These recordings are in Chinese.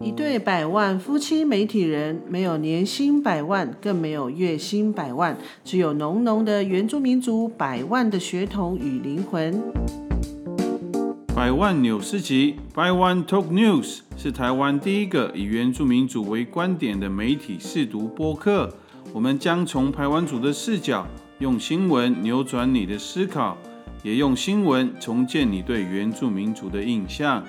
一对百万夫妻媒体人，没有年薪百万，更没有月薪百万，只有浓浓的原住民族百万的血统与灵魂。百万纽斯集 （By One Talk News） 是台湾第一个以原住民族为观点的媒体试读播客。我们将从台湾族的视角，用新闻扭转你的思考，也用新闻重建你对原住民族的印象。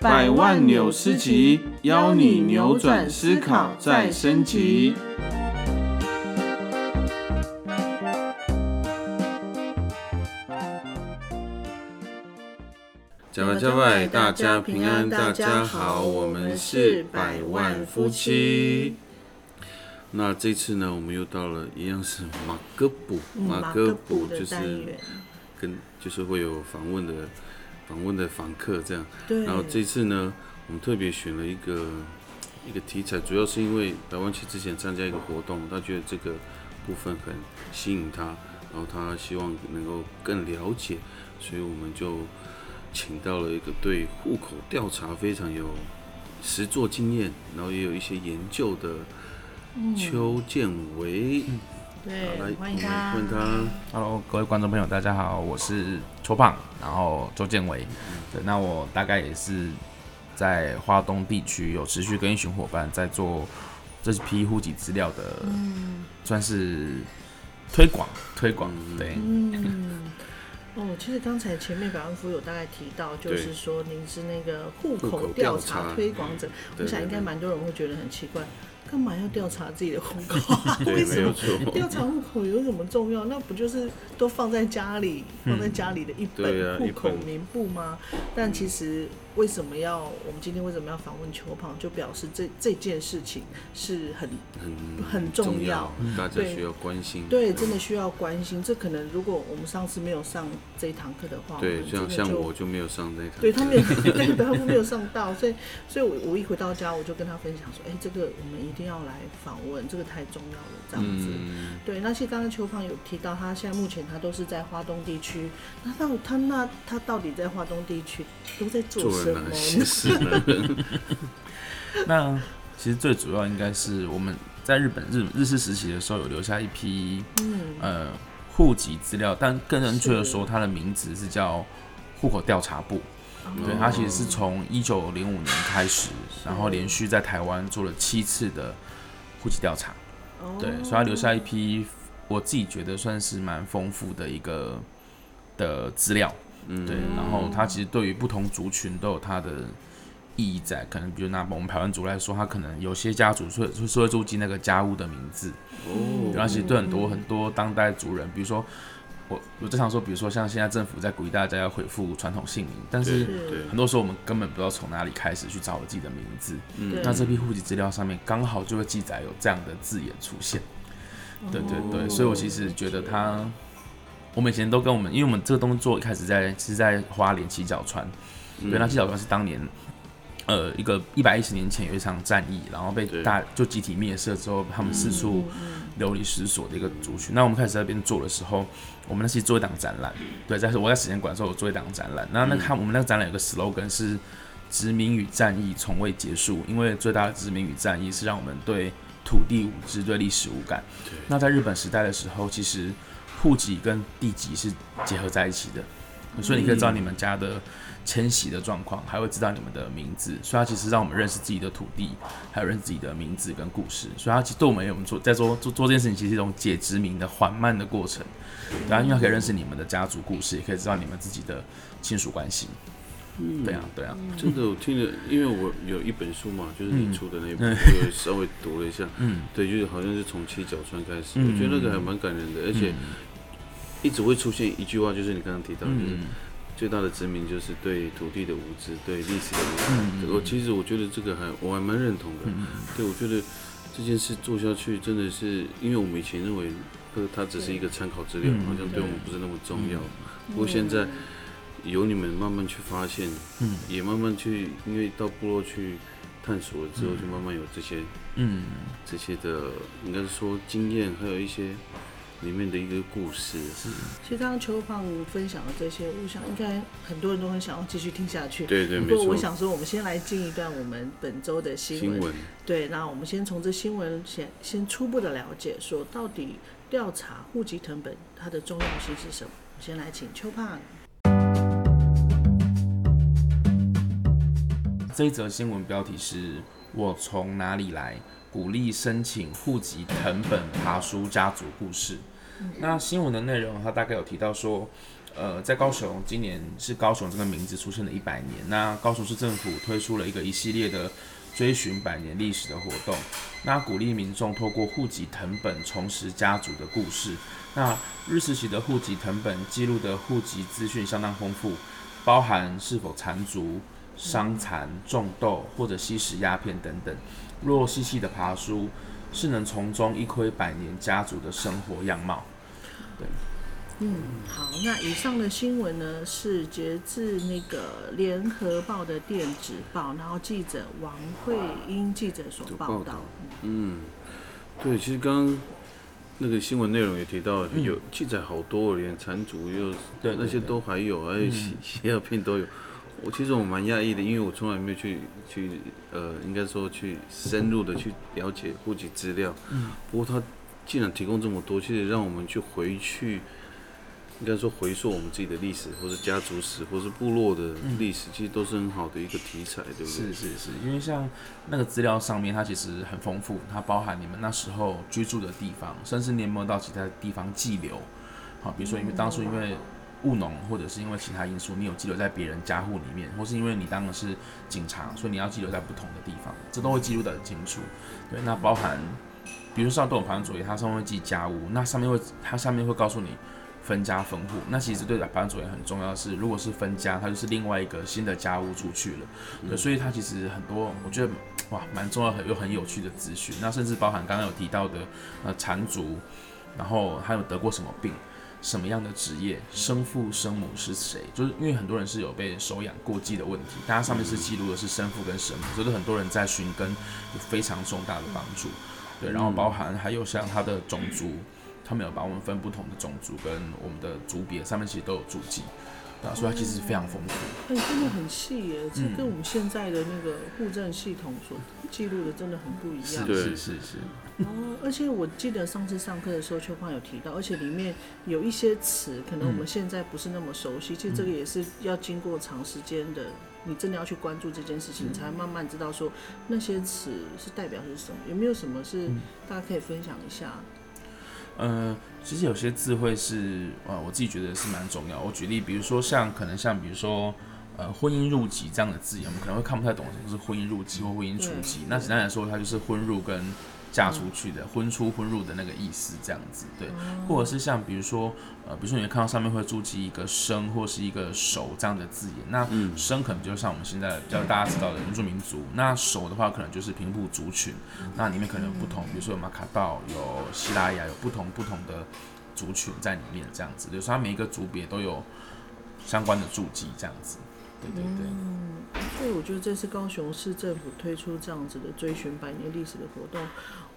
百万纽斯集，邀你扭转思考，再升级。加外加外，大家平安，大家好，我们是百万夫妻。那这次呢，我们又到了一样是马哥布，马哥布就是跟就是会有访问的访问的访客这样。对。然后这次呢，我们特别选了一个一个题材，主要是因为百万七之前参加一个活动，他觉得这个部分很吸引他，然后他希望能够更了解，所以我们就。请到了一个对户口调查非常有实作经验，然后也有一些研究的邱建伟，对，来欢迎他。欢迎他。Hello，各位观众朋友，大家好，我是邱胖，然后周建伟。对，那我大概也是在华东地区有持续跟一群伙伴在做这批户籍资料的，算是推广推广，对。嗯哦，其实刚才前面百万夫有大概提到，就是说您是那个户口调查推广者，我想应该蛮多人会觉得很奇怪。干嘛要调查自己的户口？为什么调查户口有什么重要？那不就是都放在家里，放在家里的一本户口名簿吗？但其实为什么要我们今天为什么要访问邱胖？就表示这这件事情是很很很重要，大家需要关心。对，真的需要关心。这可能如果我们上次没有上这一堂课的话，对，像像我就没有上这一堂，对他没有，对，百万夫没有上到，所以所以我我一回到家我就跟他分享说，哎，这个我们一定。要来访问，这个太重要了，这样子。对，那些刚刚邱胖有提到，他现在目前他都是在华东地区。那到他那他到底在华东地区都在做什么？那其实最主要应该是我们在日本日日式时期的时候有留下一批嗯。呃户籍资料，但更正确的说，它的名字是叫户口调查部。对，他其实是从一九零五年开始，然后连续在台湾做了七次的户籍调查，对，所以他留下一批我自己觉得算是蛮丰富的一个的资料，对，然后它其实对于不同族群都有它的意义在，可能比如拿我们台湾族来说，它可能有些家族会会注记那个家屋的名字，哦，然后其实对很多很多当代族人，比如说。我我经常说，比如说像现在政府在鼓励大家要恢复传统姓名，但是很多时候我们根本不知道从哪里开始去找我自己的名字。嗯那这批户籍资料上面刚好就会记载有这样的字眼出现。对对对，所以我其实觉得他，我们以前都跟我们，因为我们这个动作一开始在是在花莲七角川，对，那七角川是当年呃一个一百一十年前有一场战役，然后被大就集体灭社之后，他们四处。流离失所的一个族群。那我们开始在那边做的时候，我们那是做一档展览。对，在我在时间馆的时候，我做一档展览。那那看我们那个展览有个 slogan 是“殖民与战役从未结束”，因为最大的殖民与战役是让我们对土地无知、对历史无感。那在日本时代的时候，其实户籍跟地籍是结合在一起的，所以你可以知道你们家的。迁徙的状况，还会知道你们的名字，所以它其实让我们认识自己的土地，还有认识自己的名字跟故事。所以它其实对我们有我们做在做做做这件事情，其实是一种解殖民的缓慢的过程。然后因为它可以认识你们的家族故事，也可以知道你们自己的亲属关系。嗯，对啊，对啊，真的，我听了，因为我有一本书嘛，就是你出的那本，我稍微读了一下。嗯，对，就是好像是从七角川开始，我觉得那个还蛮感人的，而且一直会出现一句话，就是你刚刚提到就是。最大的殖民就是对土地的无知，对历史的无知。我其实我觉得这个还我还蛮认同的。对，我觉得这件事做下去真的是，因为我们以前认为，呃，它只是一个参考资料，好像对我们不是那么重要。不过现在由你们慢慢去发现，嗯，也慢慢去，因为到部落去探索了之后，就慢慢有这些，嗯，这些的应该是说经验，还有一些里面的一个故事。是，其实刚刚邱胖分享的这些，我想应该很多人都很想要继续听下去。对对，不过我想说，我们先来进一段我们本周的新闻。新闻。对，那我们先从这新闻先先初步的了解，说到底调查户籍成本它的重要性是什么？我先来请邱胖。这一则新闻标题是我从哪里来？鼓励申请户籍藤本爬书家族故事。那新闻的内容，它大概有提到说，呃，在高雄，今年是高雄这个名字出现了一百年。那高雄市政府推出了一个一系列的追寻百年历史的活动，那鼓励民众透过户籍藤本重拾家族的故事。那日时期的户籍藤本记录的户籍资讯相当丰富，包含是否残族、伤残、种豆或者吸食鸦片等等。若细细的爬书，是能从中一窥百年家族的生活样貌。对，嗯，好，那以上的新闻呢，是截至那个联合报的电子报，然后记者王慧英记者所报道。嗯，对，其实刚刚那个新闻内容也提到，有记载好多，连残族又对那些都还有，还有洗洗药片都有。我其实我蛮讶异的，因为我从来没有去去呃，应该说去深入的去了解户籍资料。嗯。不过他既然提供这么多，其实让我们去回去，应该说回溯我们自己的历史，或是家族史，或是部落的历史，其实都是很好的一个题材，对不对？是是是，因为像那个资料上面，它其实很丰富，它包含你们那时候居住的地方，甚至连摸到其他地方寄留。好，比如说因为当初因为。务农，或者是因为其他因素，你有记留在别人家户里面，或是因为你当的是警察，所以你要记留在不同的地方，这都会记录得很清楚。对，那包含，比如说像都有排作业，它上面会记家务，那上面会它上面会告诉你分家分户。那其实对排作业很重要的是，如果是分家，它就是另外一个新的家务出去了。对，所以它其实很多，我觉得哇，蛮重要很又很有趣的资讯。那甚至包含刚刚有提到的呃缠足，然后还有得过什么病。什么样的职业，生父生母是谁？就是因为很多人是有被收养过继的问题，大家上面是记录的是生父跟生母，所以很多人在寻根有非常重大的帮助。对，然后包含还有像他的种族，他们有把我们分不同的种族跟我们的族别，上面其实都有注记。啊，所以它其实非常丰富，哎，真的很细耶，这跟我们现在的那个户政系统所记录的真的很不一样。是是是。哦，而且我记得上次上课的时候，邱胖有提到，而且里面有一些词，可能我们现在不是那么熟悉。其实这个也是要经过长时间的，你真的要去关注这件事情，才慢慢知道说那些词是代表是什么。有没有什么是大家可以分享一下？呃，其实有些字汇是，呃，我自己觉得是蛮重要。我举例，比如说像可能像比如说，呃，婚姻入籍这样的字眼，我们可能会看不太懂，什么是婚姻入籍或婚姻出籍。那简单来说，它就是婚入跟。嫁出去的婚出婚入的那个意思，这样子对，或者是像比如说，呃，比如说你看到上面会注记一个生或是一个守这样的字眼，那生可能就像我们现在比较大家知道的原住民族，那守的话可能就是平埔族群，那里面可能有不同，比如说有马卡道、有西拉雅，有不同不同的族群在里面，这样子，就是它每一个族别都有相关的注记，这样子。对对对，嗯，所以我觉得这次高雄市政府推出这样子的追寻百年历史的活动，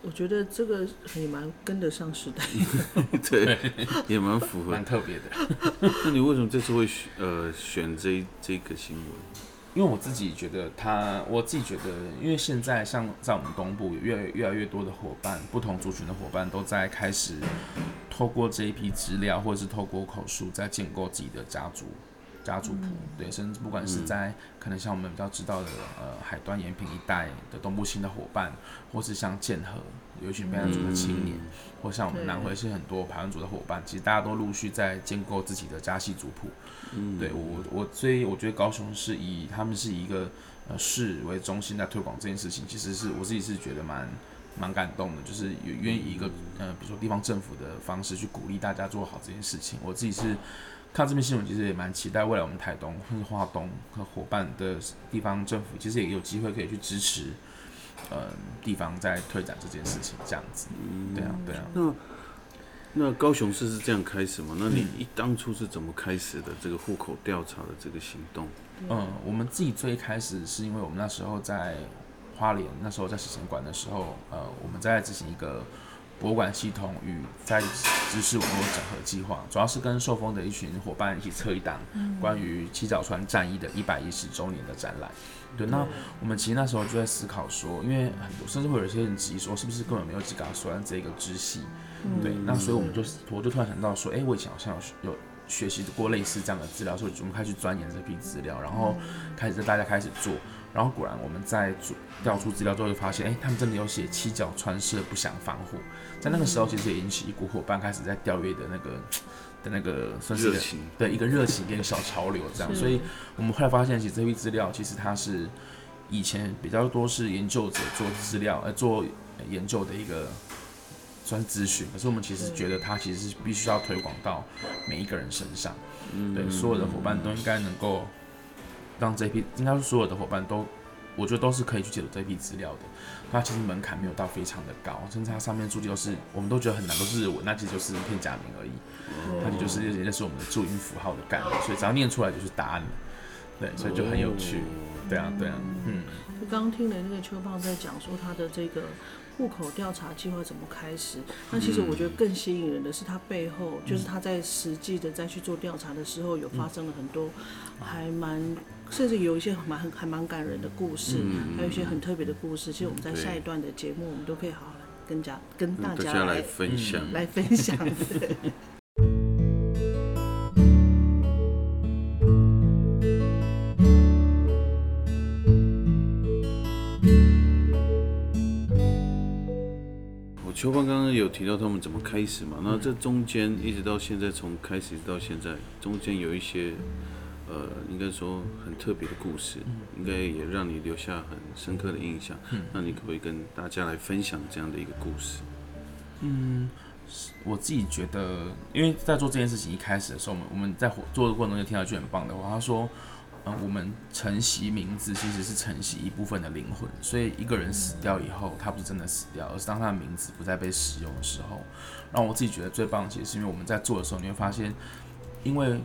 我觉得这个也蛮跟得上时代，对，也蛮符合，蛮特别的。那你为什么这次会选呃选这这个新闻？因为我自己觉得他，我自己觉得，因为现在像在我们东部，有越越来越多的伙伴，不同族群的伙伴都在开始透过这一批资料，或者是透过口述，在建构自己的家族。家族谱对，甚至不管是在可能像我们比较知道的呃海端延平一带的东部新的伙伴，或是像剑河有一群排湾族的青年，或像我们南回是很多排湾族的伙伴，其实大家都陆续在建构自己的家系族谱。嗯，对我我所以我觉得高雄是以他们是以一个呃市为中心在推广这件事情，其实是我自己是觉得蛮蛮感动的，就是愿意一个呃比如说地方政府的方式去鼓励大家做好这件事情，我自己是。看这篇新闻，其实也蛮期待未来我们台东或是华东和伙伴的地方政府，其实也有机会可以去支持，呃，地方在推展这件事情，这样子。嗯，对啊，对啊。那那高雄市是这样开始吗？那你一当初是怎么开始的这个户口调查的这个行动？嗯，我们自己最开始是因为我们那时候在花莲，那时候在史前馆的时候，呃，我们在执行一个博物馆系统与在知识网络整合计划，主要是跟受封的一群伙伴一起策一档关于七角川战役的一百一十周年的展览。对，那我们其实那时候就在思考说，因为很多甚至会有些人质疑说，是不是根本没有吉冈索安这个支系？对，那所以我们就我就突然想到说，哎，我以前好像有有学习过类似这样的资料，所以我们开始钻研这批资料，然后开始大家开始做。然后果然，我们在做调出资料之后，就发现，哎，他们真的有写七角穿射不想防护。在那个时候，其实也引起一股伙伴开始在调阅的那个的那个算是对一个热情跟小潮流这样。所以我们后来发现，其实这批资料其实它是以前比较多是研究者做资料呃做研究的一个算是咨询，可是我们其实觉得它其实是必须要推广到每一个人身上，对所有的伙伴都应该能够。让这批应该是所有的伙伴都，我觉得都是可以去解读这批资料的。它其实门槛没有到非常的高，甚至它上面注记都是我们都觉得很难，都是日文，那其实就是一片假名而已。它就是那是我们的注音符号的概念，所以只要念出来就是答案了。对，所以就很有趣。对啊，对啊，嗯。我刚刚听了那个邱胖在讲说他的这个。户口调查计划怎么开始？那其实我觉得更吸引人的是，他背后就是他在实际的再去做调查的时候，有发生了很多还蛮，甚至有一些蛮还蛮感人的故事，还有一些很特别的故事。其实我们在下一段的节目，我们都可以好好跟家跟大家来分享，来分享。秋芳刚刚有提到他们怎么开始嘛？那这中间一直到现在，从开始到现在，中间有一些呃，应该说很特别的故事，应该也让你留下很深刻的印象。那你可不可以跟大家来分享这样的一个故事？嗯，我自己觉得，因为在做这件事情一开始的时候，我们我们在做的过程中就听到一句很棒的话，他说。嗯，我们承袭名字其实是承袭一部分的灵魂，所以一个人死掉以后，他不是真的死掉，而是当他的名字不再被使用的时候，让我自己觉得最棒，其实是因为我们在做的时候，你会发现，因为。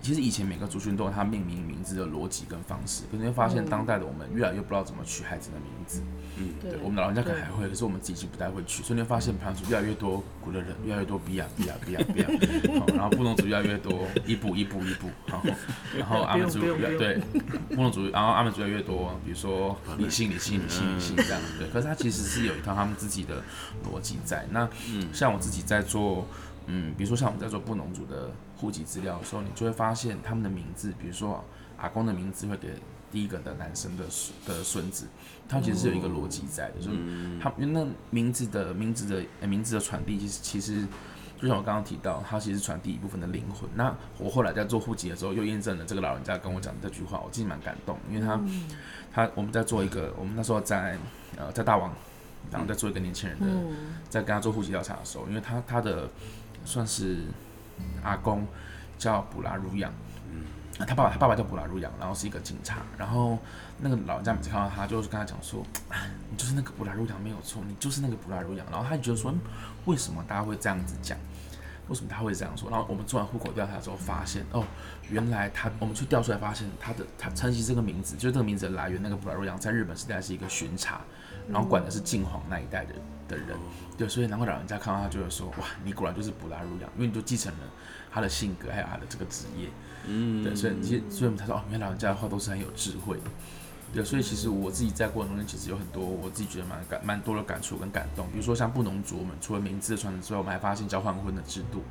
其实以前每个族群都有它命名名字的逻辑跟方式，可是会发现当代的我们越来越不知道怎么取孩子的名字。嗯，对，我们的老人家可能还会，可是我们自己不太会取，所以你会发现，盘族越来越多古的人，越来越多比亚比亚比亚比亚，好，然后布农族越来越多，一步一步一步，好，然后阿美族越对，布农族，然后阿美族越来越多，比如说理性理性理性理性这样，对，可是它其实是有一套他们自己的逻辑在。那像我自己在做。嗯，比如说像我们在做布农族的户籍资料的时候，你就会发现他们的名字，比如说阿公的名字会给第一个的男生的的孙子，他其实是有一个逻辑在的，就是他因为那名字的名字的名字的传递，其实其实就像我刚刚提到，它其实传递一部分的灵魂。那我后来在做户籍的时候，又验证了这个老人家跟我讲的这句话，我自己蛮感动，因为他他我们在做一个，我们那时候在呃在大王，然后在做一个年轻人的，在跟他做户籍调查的时候，因为他他的。算是阿公叫布拉如养，嗯，他爸爸他爸爸叫布拉如养，然后是一个警察，然后那个老人家每次看到他，就是跟他讲说，你就是那个布拉如养没有错，你就是那个布拉如养，然后他就觉得说，为什么大家会这样子讲？为什么他会这样说？然后我们做完户口调查之后发现，哦，原来他我们去调出来发现他的他承袭这个名字，就是这个名字的来源，那个布拉如养在日本时代是一个巡查，然后管的是晋皇那一代的的人。对，所以难怪老人家看到他就会说：“哇，你果然就是布拉如养，因为你就继承了他的性格，还有他的这个职业。”嗯，对，所以其实所以我们才说哦，原来老人家的话都是很有智慧的。对，所以其实我自己在过程中其实有很多我自己觉得蛮感蛮多的感触跟感动。比如说像布农族，我们除了名字的传承之外，我们还发现交换婚的制度。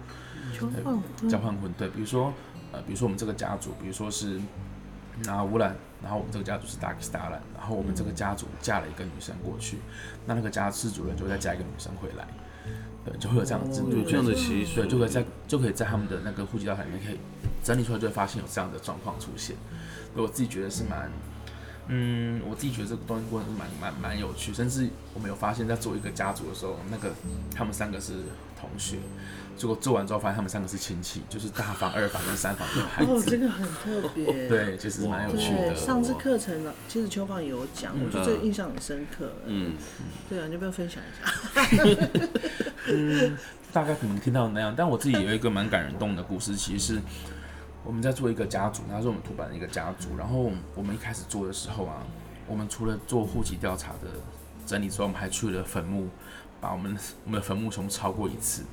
交换婚，交换婚，对，比如说呃，比如说我们这个家族，比如说是拿乌兰。然后我们这个家族是 Dark Star，然后我们这个家族嫁了一个女生过去，那那个家事主人就会再嫁一个女生回来，对，就会有这样的制度这样的习俗，对，就可以在就可以在他们的那个户籍调查里面可以整理出来，就会发现有这样的状况出现。我自己觉得是蛮，嗯，我自己觉得这个东西过程是蛮蛮蛮有趣，甚至我们有发现，在做一个家族的时候，那个他们三个是同学。结果做完之后，发现他们三个是亲戚，就是大房、二房跟三房的孩子。哦，这个很特别。对，其实蛮有趣的。上次课程呢，其实秋芳有讲，我觉得这个印象很深刻。嗯，对啊，你要不要分享一下？嗯，大概可能听到那样，但我自己有一个蛮感人动的故事，其实是我们在做一个家族，他是我们图版的一个家族。然后我们一开始做的时候啊，我们除了做户籍调查的整理之外，我们还去了坟墓。把我们我们的坟墓全部抄过一次。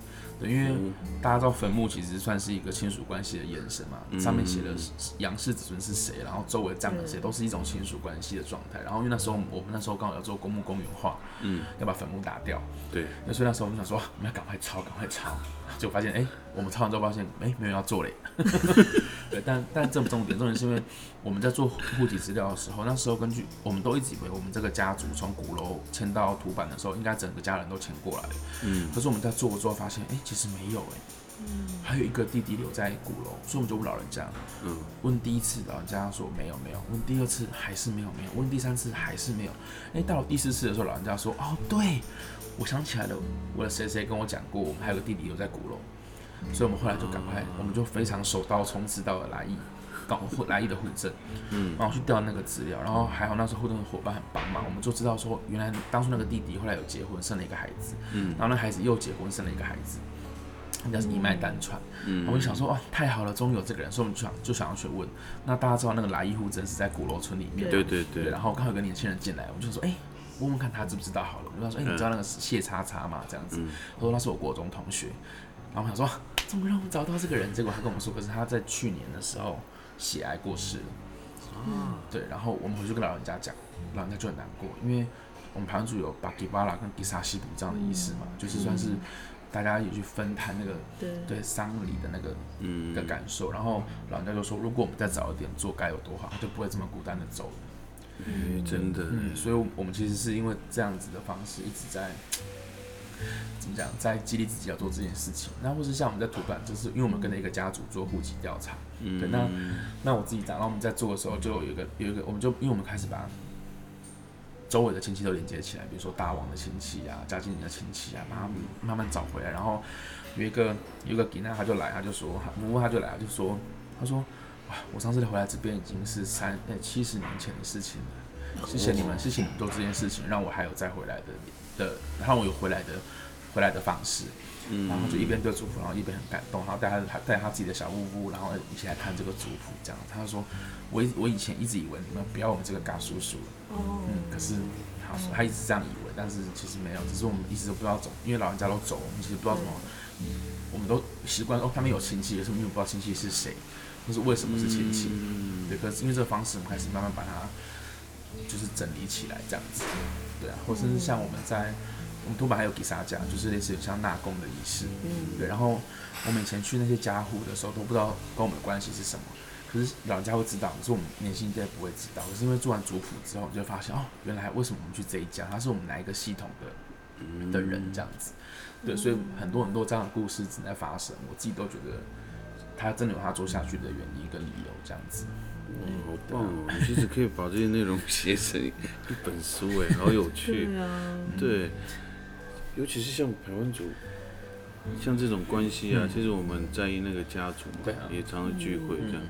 对，因为大家知道坟墓其实算是一个亲属关系的延伸嘛，上面写的杨氏子孙是谁，然后周围葬的谁都是一种亲属关系的状态。然后因为那时候我们那时候刚好要做公墓公园化，嗯，要把坟墓打掉。对，那所以那时候我们想说，我们要赶快抄，赶快抄，就发现哎，我们抄完之后发现哎，没有要做嘞。对，但但这不重点，重点是因为我们在做户籍资料的时候，那时候根据我们都一直以为我们这个家族从鼓楼迁到土板的时候，应该整个家人都迁过来。嗯，可是我们在做之后发现，哎，其实没有哎，嗯，还有一个弟弟留在鼓楼，所以我们就问老人家，嗯，问第一次老人家说没有没有，问第二次还是没有没有，问第三次还是没有，哎，到了第四次的时候，老人家说，哦，对，我想起来了，我的谁谁跟我讲过，我们还有个弟弟留在鼓楼。所以，我们后来就赶快，我们就非常手刀冲刺到了来意，搞来意的户政，嗯，然后去调那个资料，然后还好那时候互动的伙伴很帮忙，我们就知道说，原来当初那个弟弟后来有结婚，生了一个孩子，嗯，然后那孩子又结婚，生了一个孩子，人家是一脉单传，嗯，我们就想说，哇，太好了，终于有这个人，所以我们就想就想要去问，那大家知道那个来意户证是在鼓楼村里面，对对对，然后刚好有个年轻人进来，我们就说，哎，问问看他知不知道好了，我就说，哎，你知道那个谢叉叉吗？这样子，他说那是我国中同学。然后我想说，怎么让我们找到这个人？结果他跟我们说，可是他在去年的时候血癌过世了。啊，对。然后我们回去跟老人家讲，老人家就很难过，因为我们盘主有巴吉巴拉跟迪萨西卜这样的意思嘛，就是算是大家也去分摊那个对丧礼的那个的感受。然后老人家就说，如果我们再早一点做，该有多好，他就不会这么孤单的走了。嗯，真的。嗯，所以我们其实是因为这样子的方式一直在。怎么讲，在激励自己要做这件事情。那或是像我们在土板，就是因为我们跟着一个家族做户籍调查。对，那那我自己讲，然后我们在做的时候，就有一个有一个，我们就因为我们开始把周围的亲戚都连接起来，比如说大王的亲戚啊，嘉靖的亲戚啊，把他们慢慢找回来。然后有一个有一个吉娜，他就来，他就说，不过他就来，就说，他说，哇，我上次回来这边已经是三呃七十年前的事情了。谢谢你们，谢谢你们做这件事情，让我还有再回来的。的，然后我有回来的，回来的方式，嗯，然后就一边对祖谱，然后一边很感动，然后带他他带他自己的小屋屋，然后一起来看这个族谱，这样。他说，我我以前一直以为你们不要我们这个嘎叔叔了，哦，嗯，可是他说他一直这样以为，但是其实没有，只是我们一直都不知道怎么，因为老人家都走，我们其实不知道怎么，我们都习惯哦，他们有亲戚，可是我们又不知道亲戚是谁，或是为什么是亲戚，嗯，对，可是因为这个方式，我们开始慢慢把它就是整理起来，这样子。对啊，或者是像我们在我们土板还有给沙家，就是类似像纳贡的仪式，嗯，对。然后我们以前去那些家户的时候，都不知道跟我们的关系是什么。可是老人家会知道，可是我们年轻一代不会知道。可是因为做完族谱之后，就会发现哦，原来为什么我们去这一家，他是我们哪一个系统的的人这样子。对，所以很多很多这样的故事正在发生，我自己都觉得他真的有他做下去的原因跟理由这样子。哇，好棒哦！你其实可以把这些内容写成一本书，哎，好有趣。对 啊，对，尤其是像台湾族，像这种关系啊，其实我们在意那个家族嘛，也常常聚会这样。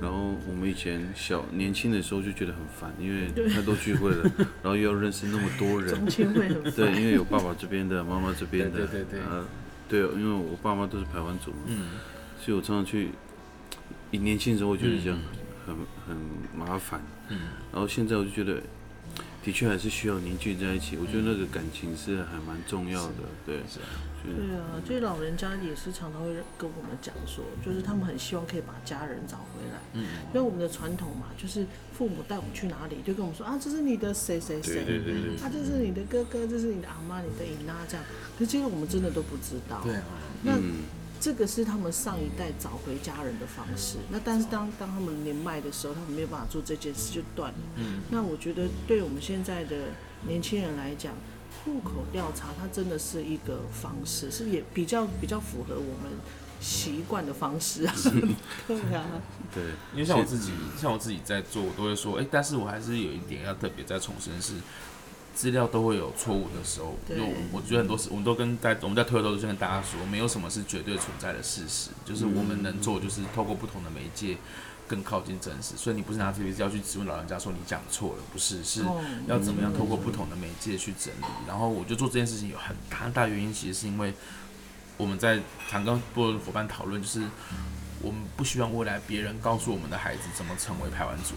然后我们以前小年轻的时候就觉得很烦，因为太多聚会了，然后又要认识那么多人。对，因为有爸爸这边的，妈妈这边的，对对对。呃，对，因为我爸妈都是台湾族嘛，嗯，所以我常常去。你年轻的时候我觉得这样。很很麻烦，嗯，然后现在我就觉得，的确还是需要凝聚在一起。我觉得那个感情是还蛮重要的，对，对啊，就是老人家也是常常会跟我们讲说，就是他们很希望可以把家人找回来，嗯，因为我们的传统嘛，就是父母带我们去哪里，就跟我们说啊，这是你的谁谁谁，对对对，啊，这是你的哥哥，这是你的阿妈，你的姨妈这样，可是其实我们真的都不知道，对啊，那。这个是他们上一代找回家人的方式。那但是当当他们年迈的时候，他们没有办法做这件事，就断了。嗯。那我觉得，对我们现在的年轻人来讲，户口调查它真的是一个方式，是也比较比较符合我们习惯的方式啊。对啊。对，因为像我自己，像我自己在做，我都会说，哎，但是我还是有一点要特别再重申是。资料都会有错误的时候，就我觉得很多事，我们都跟在我们在推的时候都跟大家说，没有什么是绝对存在的事实，就是我们能做就是透过不同的媒介更靠近真实。所以你不是拿这些资料去质问老人家说你讲错了，不是，是要怎么样透过不同的媒介去整理。然后我就做这件事情有很大大原因，其实是因为我们在常跟部落伙伴讨论，就是我们不希望未来别人告诉我们的孩子怎么成为排湾族。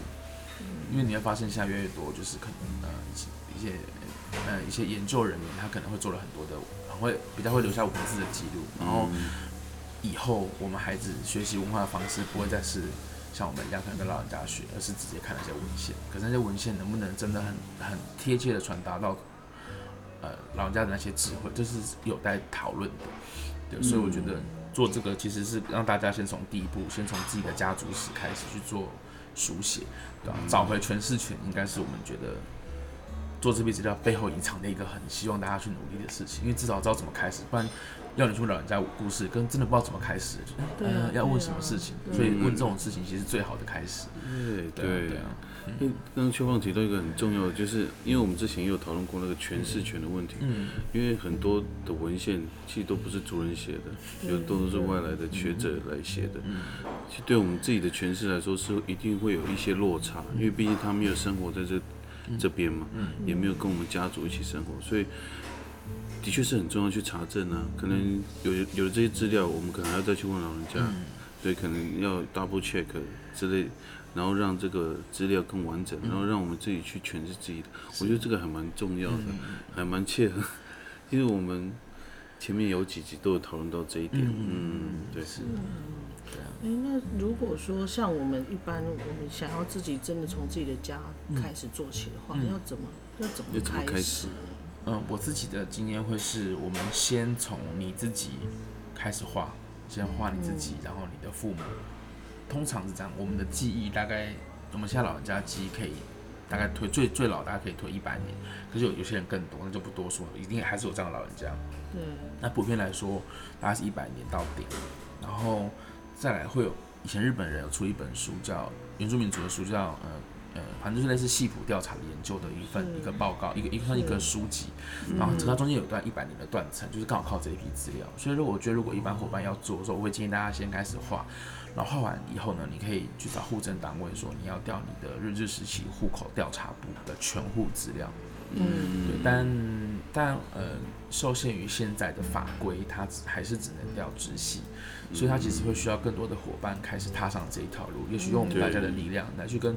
因为你会发现现在越来越多，就是可能呃一些呃一些研究人员，他可能会做了很多的，会比较会留下文字的记录，然后以后我们孩子学习文化的方式不会再是像我们一样可能跟老人家学，而是直接看那些文献。可是那些文献能不能真的很很贴切的传达到呃老人家的那些智慧，这是有待讨论的。对，所以我觉得做这个其实是让大家先从第一步，先从自己的家族史开始去做书写，对吧？找回诠释权，应该是我们觉得。做这批资料背后隐藏的一个很希望大家去努力的事情，因为至少知道怎么开始，不然要你去问老人家故事，跟真的不知道怎么开始，嗯，要问什么事情，所以问这种事情其实最好的开始。对对对啊，因为刚刚邱放提到一个很重要的，就是因为我们之前也有讨论过那个诠释权的问题，嗯，因为很多的文献其实都不是主人写的，有都是外来的学者来写的，嗯，其实对我们自己的诠释来说是一定会有一些落差，因为毕竟他没有生活在这。这边嘛，也没有跟我们家族一起生活，所以的确是很重要去查证啊。可能有有了这些资料，我们可能还要再去问老人家，对，可能要 double check 之类，然后让这个资料更完整，然后让我们自己去诠释自己的。我觉得这个还蛮重要的，还蛮切合，因为我们前面有几集都有讨论到这一点。嗯，对。是。哎，那如果说像我们一般，我们想要自己真的从自己的家开始做起的话，要怎么要怎么开始？嗯，我自己的经验会是我们先从你自己开始画，先画你自己，然后你的父母，通常是这样。我们的记忆大概，我们现在老人家记忆可以大概推最最老大概可以推一百年，可是有有些人更多，那就不多说了，一定还是有这样的老人家。对。那普遍来说，大概是一百年到顶，然后。再来会有以前日本人有出一本书叫原住民族的书叫呃呃反正就是类似系谱调查的研究的一份一个报告一个一个一个书籍，然后它中间有段一百年的断层，就是刚好靠这一批资料。所以说我觉得如果一般伙伴要做的时候，我会建议大家先开始画，然后画完以后呢，你可以去找户政单位说你要调你的日治时期户口调查部的全户资料。嗯，对，但但呃受限于现在的法规，它还是只能调直系。所以，他其实会需要更多的伙伴开始踏上这一条路，也许用我们大家的力量来去跟，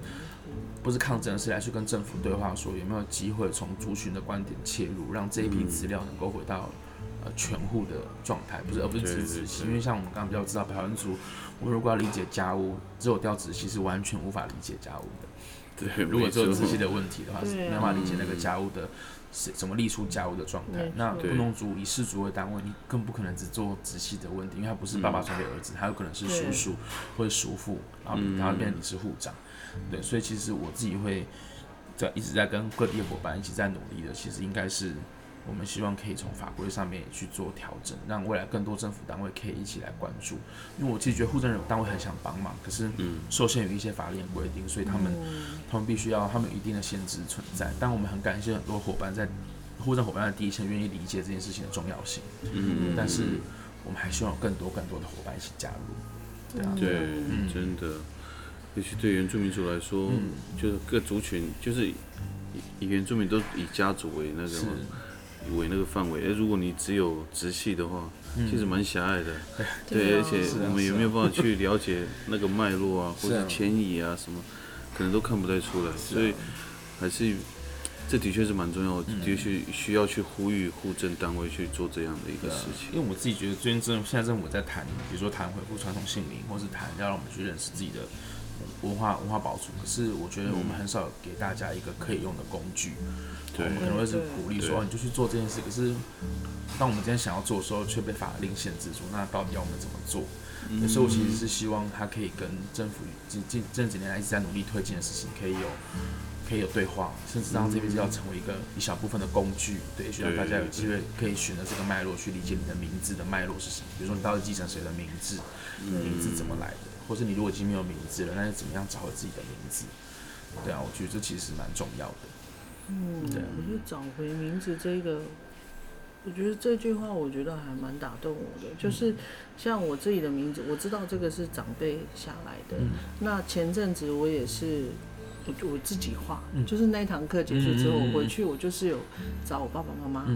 不是抗争，是来去跟政府对话，说有没有机会从族群的观点切入，让这一批资料能够回到呃全户的状态，不是而不是只直系。因为像我们刚刚比较知道，排湾族，我们如果要理解家务，只有调直系是完全无法理解家务的。对，如果只有仔细的问题的话，是没办法理解那个家务的。是怎么立出家务的状态？那不能族以氏族为单位，你更不可能只做直系的问题，因为他不是爸爸传给儿子，他有可能是叔叔或者叔父，然后然后变成你是护长，对，所以其实我自己会在一直在跟各地的伙伴一起在努力的，其实应该是。我们希望可以从法规上面去做调整，让未来更多政府单位可以一起来关注。因为我其实觉得护政人单位很想帮忙，可是受限于一些法律规定，所以他们他们必须要他们有一定的限制存在。但我们很感谢很多伙伴在护政伙伴的第一线愿意理解这件事情的重要性。嗯，但是我们还希望有更多更多的伙伴一起加入。对啊，对，真的，尤其对原住民族来说，就是各族群，就是以原住民都以家族为那个。为那个范围，哎，如果你只有直系的话，其实蛮狭隘的。对，而且我们也没有办法去了解那个脉络啊，或者迁移啊什么，可能都看不太出来。所以还是这的确是蛮重要，的确需要去呼吁户政单位去做这样的一个事情。因为我自己觉得，最近政现在政府在谈，比如说谈恢复传统姓名，或是谈要让我们去认识自己的。文化文化保存，可是我觉得我们很少给大家一个可以用的工具。对，我们可能会是鼓励说，你就去做这件事。可是，当我们今天想要做的时候，却被法令限制住，那到底要我们怎么做？所以，我其实是希望他可以跟政府近近这几年来一直在努力推进的事情，可以有可以有对话，甚至让这边就要成为一个一小部分的工具。对，需要大家有机会可以选择这个脉络去理解你的名字的脉络是什么。比如说，你到底继承谁的名字？名字怎么来的？或是你如果已经没有名字了，那怎么样找回自己的名字？对啊，我觉得这其实蛮重要的。嗯，我觉得找回名字这个，我觉得这句话我觉得还蛮打动我的。就是像我自己的名字，我知道这个是长辈下来的。那前阵子我也是我我自己画，就是那一堂课结束之后，我回去我就是有找我爸爸妈妈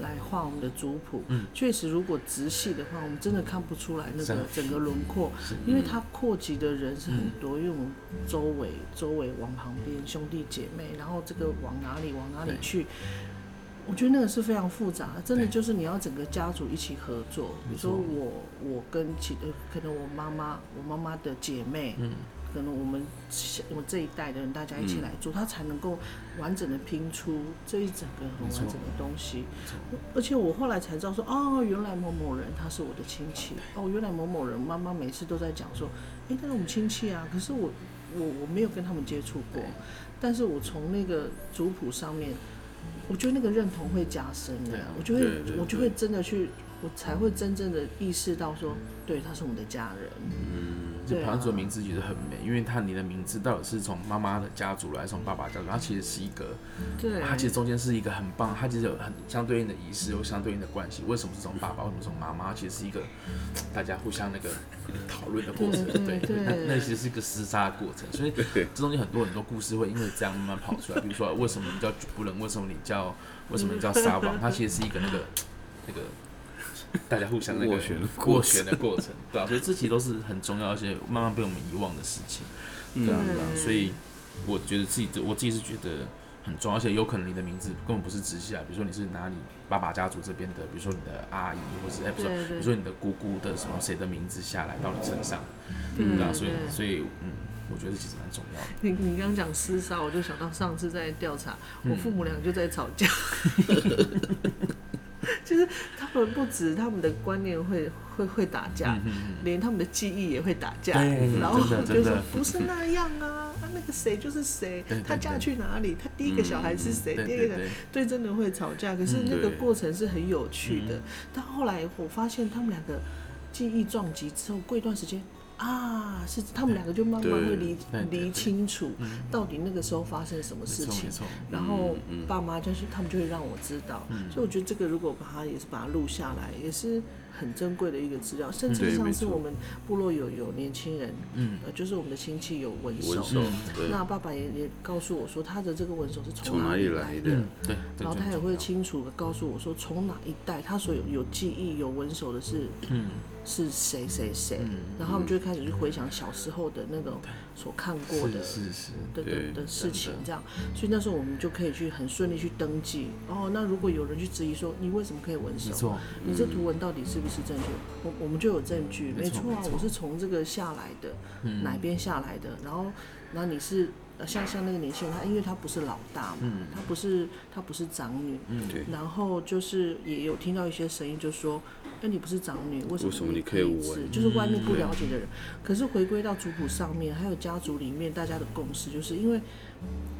来画我们的族谱。嗯，确实，如果直系的话，我们真的看不出来那个整个轮廓，因为它扩及的人是很多，因为我们周围周围往旁边兄弟姐妹，然后这个往哪里往哪里去，我觉得那个是非常复杂，真的就是你要整个家族一起合作。比如说我我跟其呃可能我妈妈我妈妈的姐妹，嗯。可能我们我这一代的人大家一起来做，他才能够完整的拼出这一整个很完整的东西。而且我后来才知道说，哦，原来某某人他是我的亲戚。哦，原来某某人妈妈每次都在讲说，哎，他是我们亲戚啊。可是我我我没有跟他们接触过，但是我从那个族谱上面，我觉得那个认同会加深的。我就会我就会真的去，我才会真正的意识到说，对，他是我们的家人。嗯。这排湾族的名字其实很美，因为它你的名字到底是从妈妈的家族来，从爸爸家族，它其实是一个，对，它其实中间是一个很棒，它其实有很相对应的仪式，有相对应的关系。为什么是从爸爸？为什么从妈妈？其实是一个 大家互相那个 讨论的过程，对，那 那其实是一个厮杀的过程。所以这中间很多很多故事会因为这样慢慢跑出来。比如说，为什么你叫主人？为什么你叫为什么你叫沙王？它其实是一个那个那个。大家互相那个过旋的过程，对啊，所以这些都是很重要，而且慢慢被我们遗忘的事情，对啊，所以我觉得自己，我自己是觉得很重要，而且有可能你的名字根本不是直系啊，比如说你是哪里爸爸家族这边的，比如说你的阿姨，或是哎不是，比如说你的姑姑的什么谁的名字下来到你身上，对啊，所以所以嗯，我觉得其实蛮重要的。你你刚刚讲厮杀，我就想到上次在调查，我父母俩就在吵架。就是他们不止他们的观念会会会打架，连他们的记忆也会打架。然后就说不是那样啊，那个谁就是谁，他嫁去哪里，他第一个小孩是谁，第二个对真的会吵架。可是那个过程是很有趣的。但后来我发现他们两个记忆撞击之后，过一段时间。啊，是他们两个就慢慢会理理清楚，到底那个时候发生什么事情，然后爸妈就是他们就会让我知道，所以我觉得这个如果把它也是把它录下来，也是。很珍贵的一个资料，甚至上次我们部落有有年轻人，嗯，呃，就是我们的亲戚有文手，那爸爸也也告诉我说，他的这个文手是从哪里来的，对，然后他也会清楚的告诉我说，从哪一代他所有有记忆有文手的是，嗯，是谁谁谁，然后他们就会开始去回想小时候的那种所看过的，是是，的的的。事情，这样，所以那时候我们就可以去很顺利去登记，哦，那如果有人去质疑说，你为什么可以纹手？你这图文到底是？不是正确，我我们就有证据，没错啊，我是从这个下来的，哪边下来的，然后，然后你是像像那个年轻人，他因为他不是老大嘛，他不是他不是长女，嗯，对。然后就是也有听到一些声音，就说，哎，你不是长女，为什么你可以纹？就是外面不了解的人，可是回归到族谱上面，还有家族里面大家的共识，就是因为。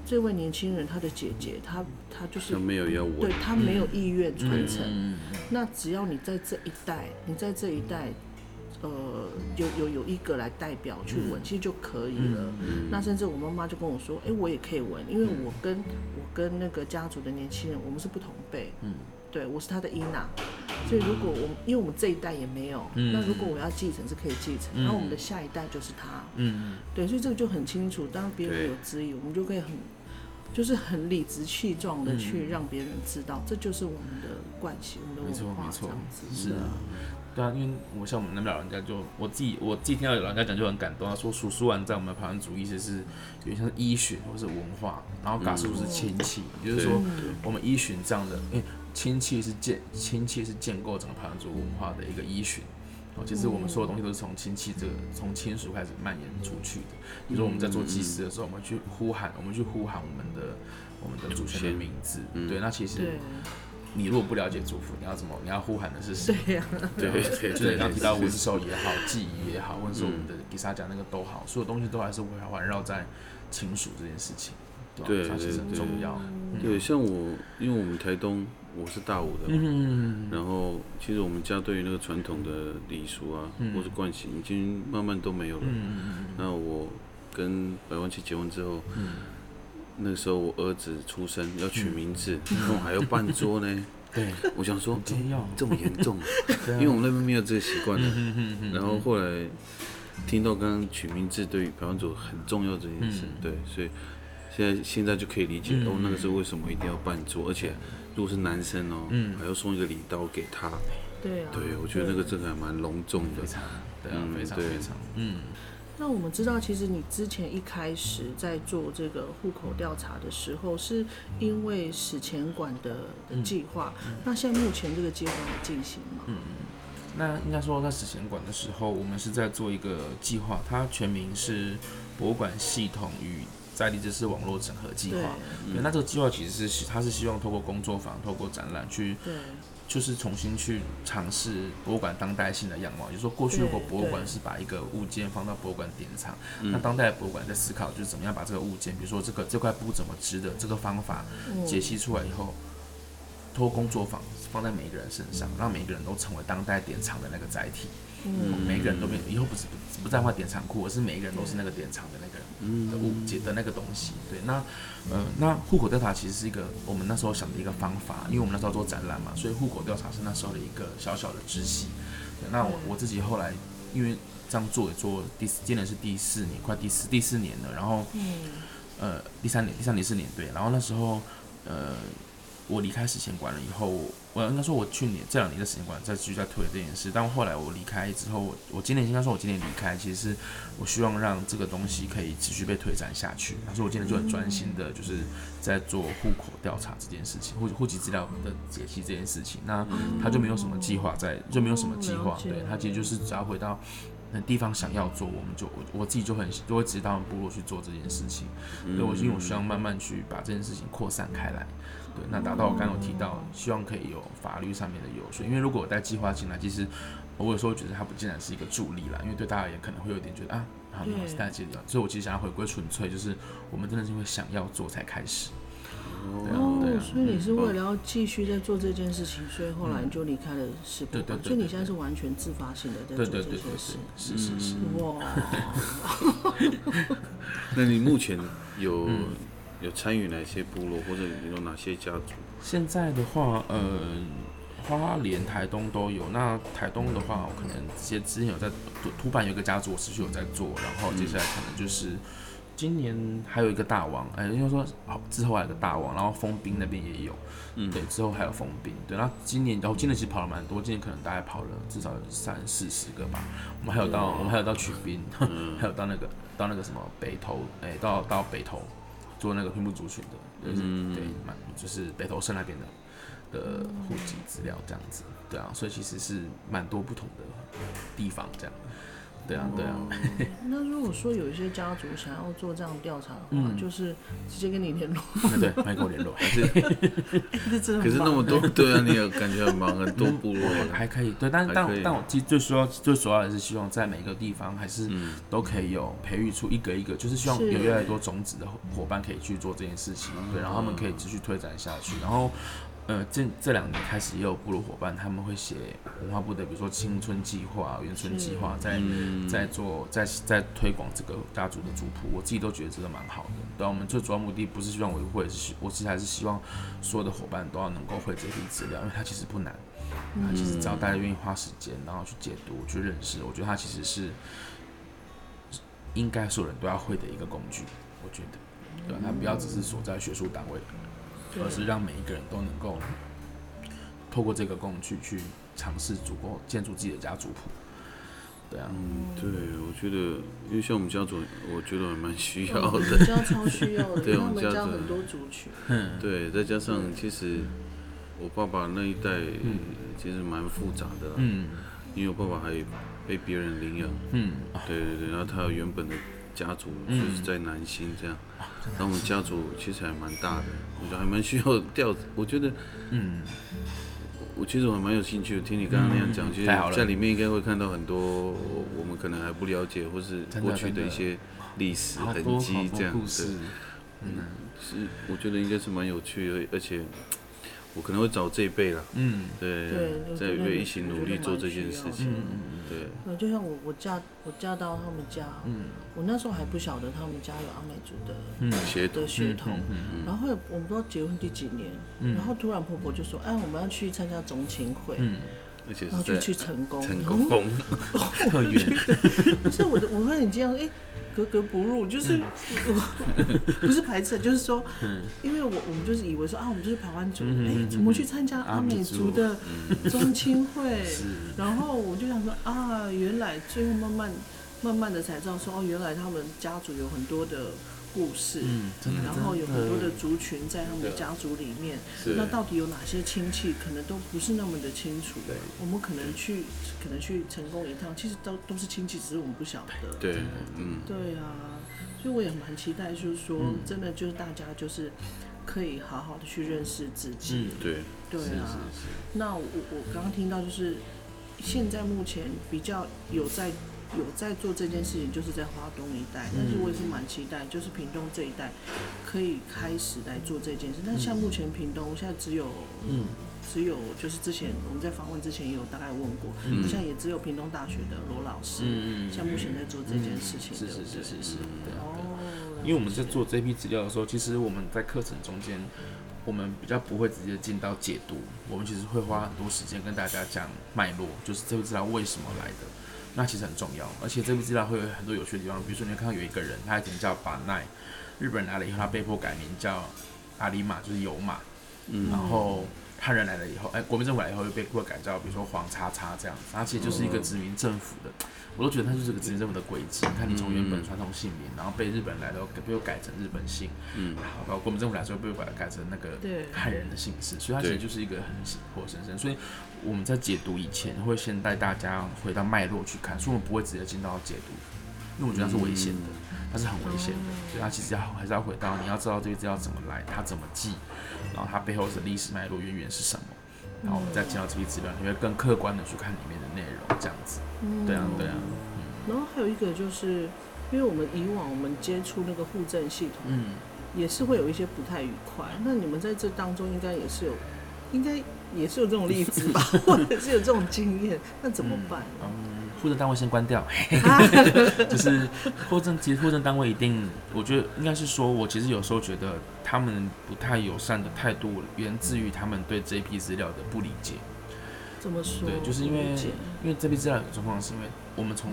这位年轻人，他的姐姐，他他就是没有要对他没有意愿传承。那只要你在这一代，你在这一代，呃，有有有一个来代表去纹，其实就可以了。那甚至我妈妈就跟我说，哎，我也可以纹，因为我跟我跟那个家族的年轻人，我们是不同辈。嗯，对我是他的伊娜。所以如果我们因为我们这一代也没有，那如果我要继承是可以继承，然后我们的下一代就是他。嗯，对，所以这个就很清楚。当别人有质疑，我们就可以很。就是很理直气壮的去让别人知道，这就是我们的惯习，我们的文化这样子。是啊，对啊，因为我像我们那边老人家，就我自己我自己听到老人家讲就很感动。他说，叔叔完在我们排湾族意思是有点像医学或是文化，然后嘎叔是亲戚，也就是说我们医学这样的，因为亲戚是建亲戚是建构整个排湾族文化的一个依循。哦，其实我们所有东西都是从亲戚这个从亲属开始蔓延出去的。比如说我们在做祭祀的时候，我们去呼喊，我们去呼喊我们的我们的祖先的名字。对，那其实你如果不了解祖父，你要怎么？你要呼喊的是谁？对呀，对，就是你刚提到文寿也好，记忆也好，或者说我们的给沙讲那个都好，所有东西都还是围环绕在亲属这件事情。对，它其实很重要。对，像我，因为我们台东。我是大五的，嗯，然后其实我们家对于那个传统的礼俗啊，或是惯习，已经慢慢都没有了。嗯那我跟百万七结婚之后，嗯，那个时候我儿子出生要取名字，然后还要办桌呢。对，我想说，这么严重，因为我们那边没有这个习惯的。然后后来听到刚刚取名字对于百万族很重要这件事，对，所以。现在现在就可以理解哦，那个时候为什么一定要办桌，而且如果是男生哦，嗯，还要送一个礼刀给他，对啊，对我觉得那个真的还蛮隆重的，非常，对啊，非常非常，嗯。那我们知道，其实你之前一开始在做这个户口调查的时候，是因为史前馆的的计划。那现在目前这个计划在进行吗？嗯。那应该说在史前馆的时候，我们是在做一个计划，它全名是博物馆系统与在地知识网络整合计划。对，那这个计划其实是他是希望透过工作坊、透过展览去。对。就是重新去尝试博物馆当代性的样貌，就是说过去如果博物馆是把一个物件放到博物馆典藏，那当代博物馆在思考就是怎么样把这个物件，比如说这个这块布怎么织的这个方法解析出来以后，托工作坊放在每一个人身上，让每一个人都成为当代典藏的那个载体。嗯，每个人都变，以后不是不不再画典藏库，而是每一个人都是那个典藏的那个人的误解的那个东西。对，那呃，那户口调查其实是一个我们那时候想的一个方法，因为我们那时候做展览嘛，所以户口调查是那时候的一个小小的支系。那我我自己后来因为这样做也做第四今年是第四年，快第四第四年了，然后呃第三年第三年四年对，然后那时候呃。我离开史前馆了以后，我应该说，我去年这两年的时间管在继续在推这件事。但后来我离开之后，我我今年应该说，我今年离开，其实是我希望让这个东西可以持续被推展下去。所以我今年就很专心的，就是在做户口调查这件事情，户户籍资料的解析这件事情。那他就没有什么计划在，就没有什么计划。对他其实就是只要回到那地方想要做，我们就我我自己就很就会直接到部落去做这件事情。对我因为我希望慢慢去把这件事情扩散开来。对，那达到我刚刚有提到，希望可以有法律上面的优势，因为如果我带计划进来，其实我有时候觉得它不竟然是一个助力啦，因为对大家也可能会有点觉得啊，好，你是带计划，所以我其实想要回归纯粹，就是我们真的是因为想要做才开始。哦，所以你是为了要继续在做这件事情，所以后来你就离开了世博，所以你现在是完全自发性的在做这件事，是是是，哇。那你目前有？有参与哪些部落，或者有哪些家族？现在的话，呃，花莲、台东都有。那台东的话，我可能之之前有在土板有一个家族，我持续有在做。然后接下来可能就是今年还有一个大王，哎，应该说好之后还有个大王，然后封兵那边也有，嗯，对，之后还有封兵。对，那今年然后今年其实跑了蛮多，今年可能大概跑了至少有三四十个吧。我们还有到我们还有到取兵，还有到那个到那个什么北投，哎，到到北投。做那个平埔族群的，就是对，蛮就是北投社那边的的户籍资料这样子，对啊，所以其实是蛮多不同的地方这样。对啊，对啊。那如果说有一些家族想要做这样调查的话，就是直接跟你联络。对，麦跟我联络。还是，可是那么多，对啊，你有感觉很忙，很多部落还可以。对，但但但我其实最主要、最主要的是希望在每个地方还是都可以有培育出一个一个，就是希望有越来越多种子的伙伴可以去做这件事情。对，然后他们可以继续推展下去，然后。呃，这这两年开始也有部落伙伴，他们会写文化部的，比如说青春计划、原春计划，在在做在在推广这个家族的族谱，我自己都觉得这个蛮好的。对，我们最主要目的不是希望维护，是我其实还是希望所有的伙伴都要能够会这批资料，因为它其实不难，它其实只要大家愿意花时间，然后去解读、去认识，我觉得它其实是应该所有人都要会的一个工具。我觉得，对，它不要只是锁在学术单位。而是让每一个人都能够透过这个工具去尝试足够建筑自己的家族谱。对啊，嗯，对，我觉得因为像我们家族，我觉得还蛮需要的。我们家超需要的，对，我们家族很多族群。嗯，对，再加上其实我爸爸那一代其实蛮复杂的。嗯，因为我爸爸还被别人领养。嗯，对对对，然后他原本的。家族就是在南新这样，然后我们家族其实还蛮大的，我觉得还蛮需要调。我觉得，嗯，我其实我还蛮有兴趣的，听你刚刚那样讲，其实在里面应该会看到很多我们可能还不了解或是过去的一些历史痕迹这样子。嗯，是，我觉得应该是蛮有趣的，而且。我可能会找这一辈了，嗯，对，在为一起努力做这件事情，嗯嗯对。那就像我，我嫁我嫁到他们家，嗯，我那时候还不晓得他们家有阿美族的血的血统，然后我们不知道结婚第几年，然后突然婆婆就说，哎，我们要去参加总情会，嗯，而且然后就去成功，成功，不是我的，我会很惊讶，哎。格格不入，就是 不是排斥，就是说，因为我我们就是以为说啊，我们就是台湾族，哎，怎么去参加阿美族的宗亲会？然后我就想说啊，原来最后慢慢慢慢的才知道说，哦，原来他们家族有很多的。故事，嗯，然后有很多的族群在他们的家族里面，那到底有哪些亲戚可能都不是那么的清楚。对，我们可能去，可能去成功一趟，其实都都是亲戚，只是我们不晓得。对，嗯，对啊，所以我也蛮期待，就是说，真的就是大家就是可以好好的去认识自己。对，对啊。那我我刚刚听到就是现在目前比较有在。有在做这件事情，就是在华东一带，但是我也是蛮期待，就是屏东这一带可以开始来做这件事。但像目前屏东现在只有，嗯，只有就是之前我们在访问之前也有大概问过，好像也只有屏东大学的罗老师，嗯像目前在做这件事情，是是是是是，对哦。因为我们在做这批资料的时候，其实我们在课程中间，我们比较不会直接进到解读，我们其实会花很多时间跟大家讲脉络，就是这批资料为什么来的。那其实很重要，而且这部资料会有很多有趣的地方，比如说你会看到有一个人，他以前叫巴奈，日本人来了以后，他被迫改名叫阿里马，就是有马，嗯，然后汉人来了以后，哎，国民政府来以后又被迫改造，比如说黄叉叉这样子，而且就是一个殖民政府的，我都觉得他就是个殖民政府的轨迹。你看，你从原本传统姓名，然后被日本人来的被又改成日本姓，嗯，然后国民政府来之后被把它改成那个汉人的姓氏，所以它其实就是一个很活生生，所以。我们在解读以前，会先带大家回到脉络去看，所以我们不会直接进到解读，因为我觉得它是危险的，它是很危险的。所以它其实要还是要回到你要知道这个资料怎么来，它怎么记，然后它背后的历史脉络渊源是什么，然后我们再进到这批资料，你会更客观的去看里面的内容，这样子。对啊，对啊。然后还有一个就是，因为我们以往我们接触那个户政系统，嗯，也是会有一些不太愉快。那你们在这当中应该也是有，应该。也是有这种例子吧，或者是有这种经验，那怎么办？嗯，户政单位先关掉，就是户政，其实户政单位一定，我觉得应该是说，我其实有时候觉得他们不太友善的态度，源自于他们对这批资料的不理解。怎么说？对，就是因为因为这批资料的状况，是因为我们从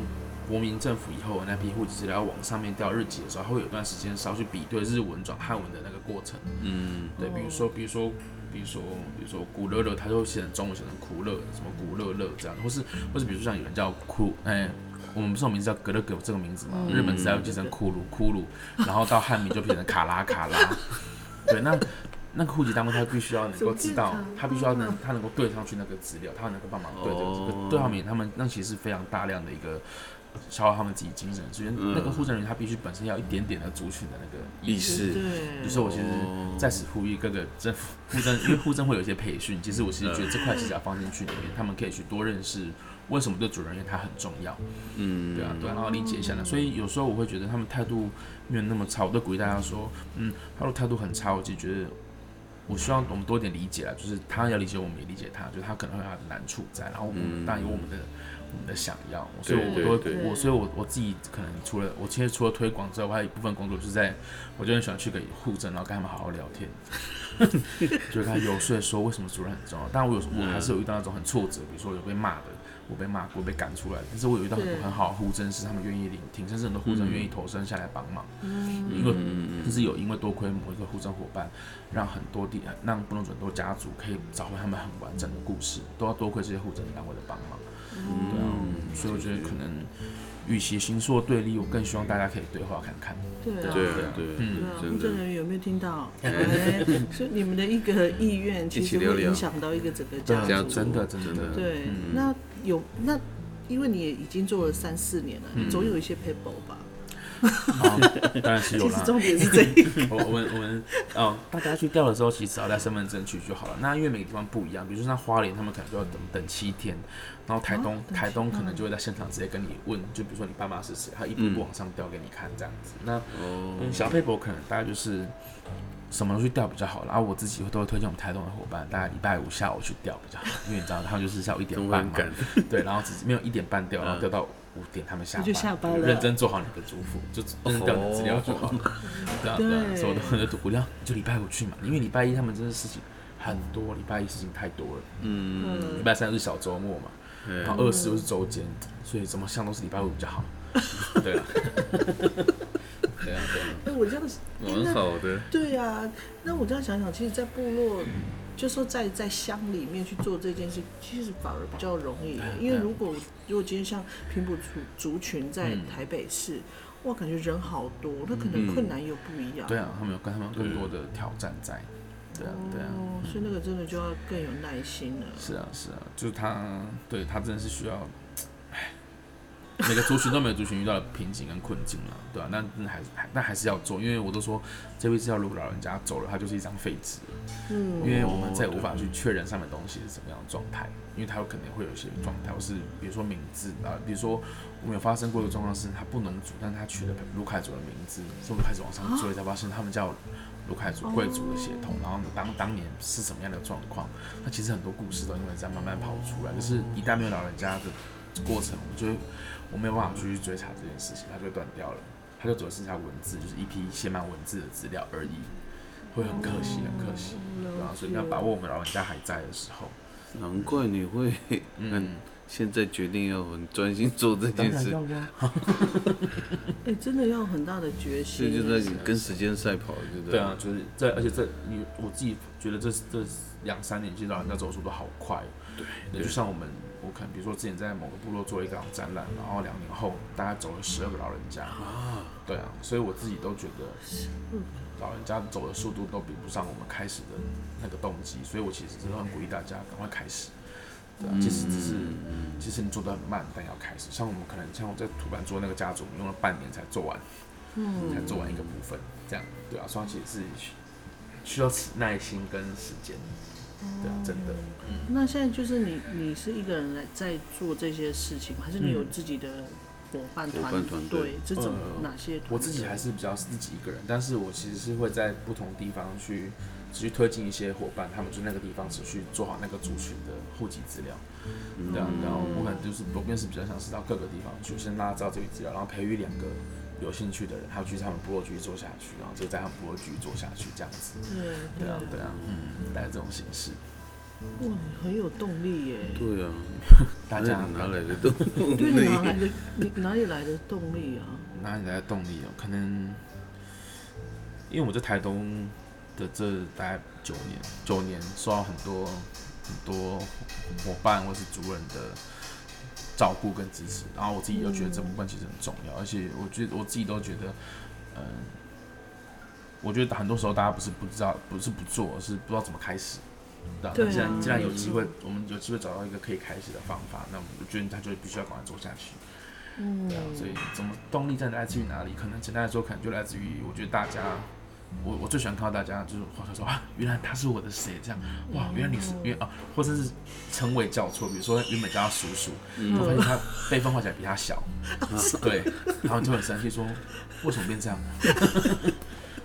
国民政府以后那批户籍资料往上面调日籍的时候，会有段时间稍去比对日文转汉文的那个过程。嗯，对，比如说，比如说。比如说，比如说古乐乐，他就会写成中文写成苦乐，什么古乐乐这样，或是或是比如说像有人叫苦，哎，我们不是有名字叫格勒格这个名字嘛？日本字要记成库鲁库鲁，然后到汉名就变成卡拉卡拉。对，那那个户籍单位他必须要能够知道，他必须要能他能够对上去那个资料，他能够帮忙对这个对上面，他们那其实是非常大量的一个。消耗他们自己精神，所以那个护证人他必须本身要一点点的族群的那个意识。对，就是我其实在此呼吁各个政府护证，因为护证会有一些培训，其实我其实觉得这块其实要放进去里面，他们可以去多认识为什么对主人员他很重要。嗯，对啊，对啊，然后理解一下呢。所以有时候我会觉得他们态度没有那么差，我都鼓励大家说，嗯，他的态度很差，我就觉得我希望我们多一点理解啊，就是他要理解我们也理解他，就是他可能会有他的难处在，然后我们当然有我们的。你的想要，所以我都会我，所以我我自己可能除了我其实除了推广之外，我还有一部分工作就是在，我就很喜欢去给护诊，然后跟他们好好聊天，就跟他游说说为什么主任很重要。但我有我还是有遇到那种很挫折，比如说有被骂的，我被骂过被赶出来，但是我有遇到很多很好的护诊是他们愿意聆听，甚至很多护诊愿意投身下来帮忙，因为就是有因为多亏某一个护诊伙伴，让很多地让不能准多家族可以找回他们很完整的故事，都要多亏这些护诊单位的帮忙。对啊，所以我觉得可能，与其形塑对立，我更希望大家可以对话看看。对啊，对对，嗯，工作人员有没有听到？所以你们的一个意愿，其实会影响到一个整个家族。真的，真的。对，那有那，因为你也已经做了三四年了，你总有一些 paper 吧？好，当然是有啦。重点是这个。我我们我们哦，大家去调的时候，其实只要带身份证去就好了。那因为每个地方不一样，比如说像花莲，他们可能就要等等七天。然后台东台东可能就会在现场直接跟你问，就比如说你爸妈是谁，他一步一步往上调给你看这样子。那嗯，小佩伯可能大概就是什么去调比较好。然后我自己都会推荐我们台东的伙伴，大概礼拜五下午去调比较好，因为你知道他们就是下午一点半嘛，对，然后只是没有一点半调，然后调到五点他们下班，认真做好你的嘱咐，就认真调资料就好了。对啊，对啊，所有的我料就礼拜五去嘛，因为礼拜一他们真的事情很多，礼拜一事情太多了。嗯，礼拜三是小周末嘛。然后二四又是周间，所以怎么想都是礼拜五比较好。对啊，对啊，对啊，那我这样，蛮好的。对啊，那我这样想想，其实，在部落，就说在在乡里面去做这件事，其实反而比较容易。因为如果如果今天像平埔族族群在台北市，哇，感觉人好多，那可能困难又不一样。对啊，他们有跟他们更多的挑战在。对啊，对啊，所以那个真的就要更有耐心了。是啊，是啊，就是他，对他真的是需要，唉，每个族群都没有族群遇到的瓶颈跟困境了，对吧？那那还还那还是要做，因为我都说这辈子要如果老人家走了，他就是一张废纸，嗯，因为我们再无法去确认上面东西是什么样的状态，因为他有可能会有一些状态，或是比如说名字啊，比如说我们有发生过一个状况是，他不能组，但他取了卢凯族的名字，所以我们开始往上追，才发现他们叫。卢凯族贵族的血统，然后当当年是什么样的状况？那其实很多故事都因为这样慢慢跑出来。就是，一旦没有老人家的过程，我觉得我没有办法去追查这件事情，它就断掉了。它就只剩下文字，就是一批写满文字的资料而已，会很可惜，很可惜。对啊，所以要把握我们老人家还在的时候。难怪你会嗯。现在决定要很专心做这件事，哎，真的要很大的决心。就在跟时间赛跑，对不对？对啊，就是在，而且在你我自己觉得这这两三年，其实老人家走速度好快。对，就像我们，我可能比如说之前在某个部落做一个展览，然后两年后大概走了十二个老人家啊。对啊，所以我自己都觉得，老人家走的速度都比不上我们开始的那个动机，所以我其实真的很鼓励大家赶快开始。其实只是，其实你做的很慢，但要开始。像我们可能像我在土板做那个家族，用了半年才做完，嗯，才做完一个部分，这样，对啊，双其实是需要耐心跟时间，对啊，真的。那现在就是你，你是一个人来在做这些事情，还是你有自己的伙伴团队？这种哪些？我自己还是比较自己一个人，但是我其实是会在不同地方去。持续推进一些伙伴，他们就那个地方持续做好那个族群的户籍资料，对啊，然后我可能就是我便是比较想是到各个地方去，先拉知道这个资料，然后培育两个有兴趣的人，还有去他们部落继续做下去，然后就在他们部落继续做下去，这样子，对啊，对啊，嗯，大概这种形式。哇，很有动力耶！对啊，大家哪来的动力？对，哪来的？你哪里来的动力啊？哪里来的动力啊？可能因为我在台东。的这大概九年，九年受到很多很多伙伴或是主人的照顾跟支持，然后我自己又觉得这部分其实很重要，而且我觉得我自己都觉得，嗯，我觉得很多时候大家不是不知道，不是不做，是不知道怎么开始。对，既然既然有机会，我们有机会找到一个可以开始的方法，那我觉得他就必须要赶快做下去。嗯，对啊，所以怎么动力在来自于哪里？可能简单来说，可能就来自于我觉得大家。我我最喜欢看到大家就是或者说啊，原来他是我的谁这样哇，原来你是原啊，或者是称谓叫错，比如说原本叫他叔叔，我发现他辈分画起来比他小，对，然后就很生气说为什么变这样？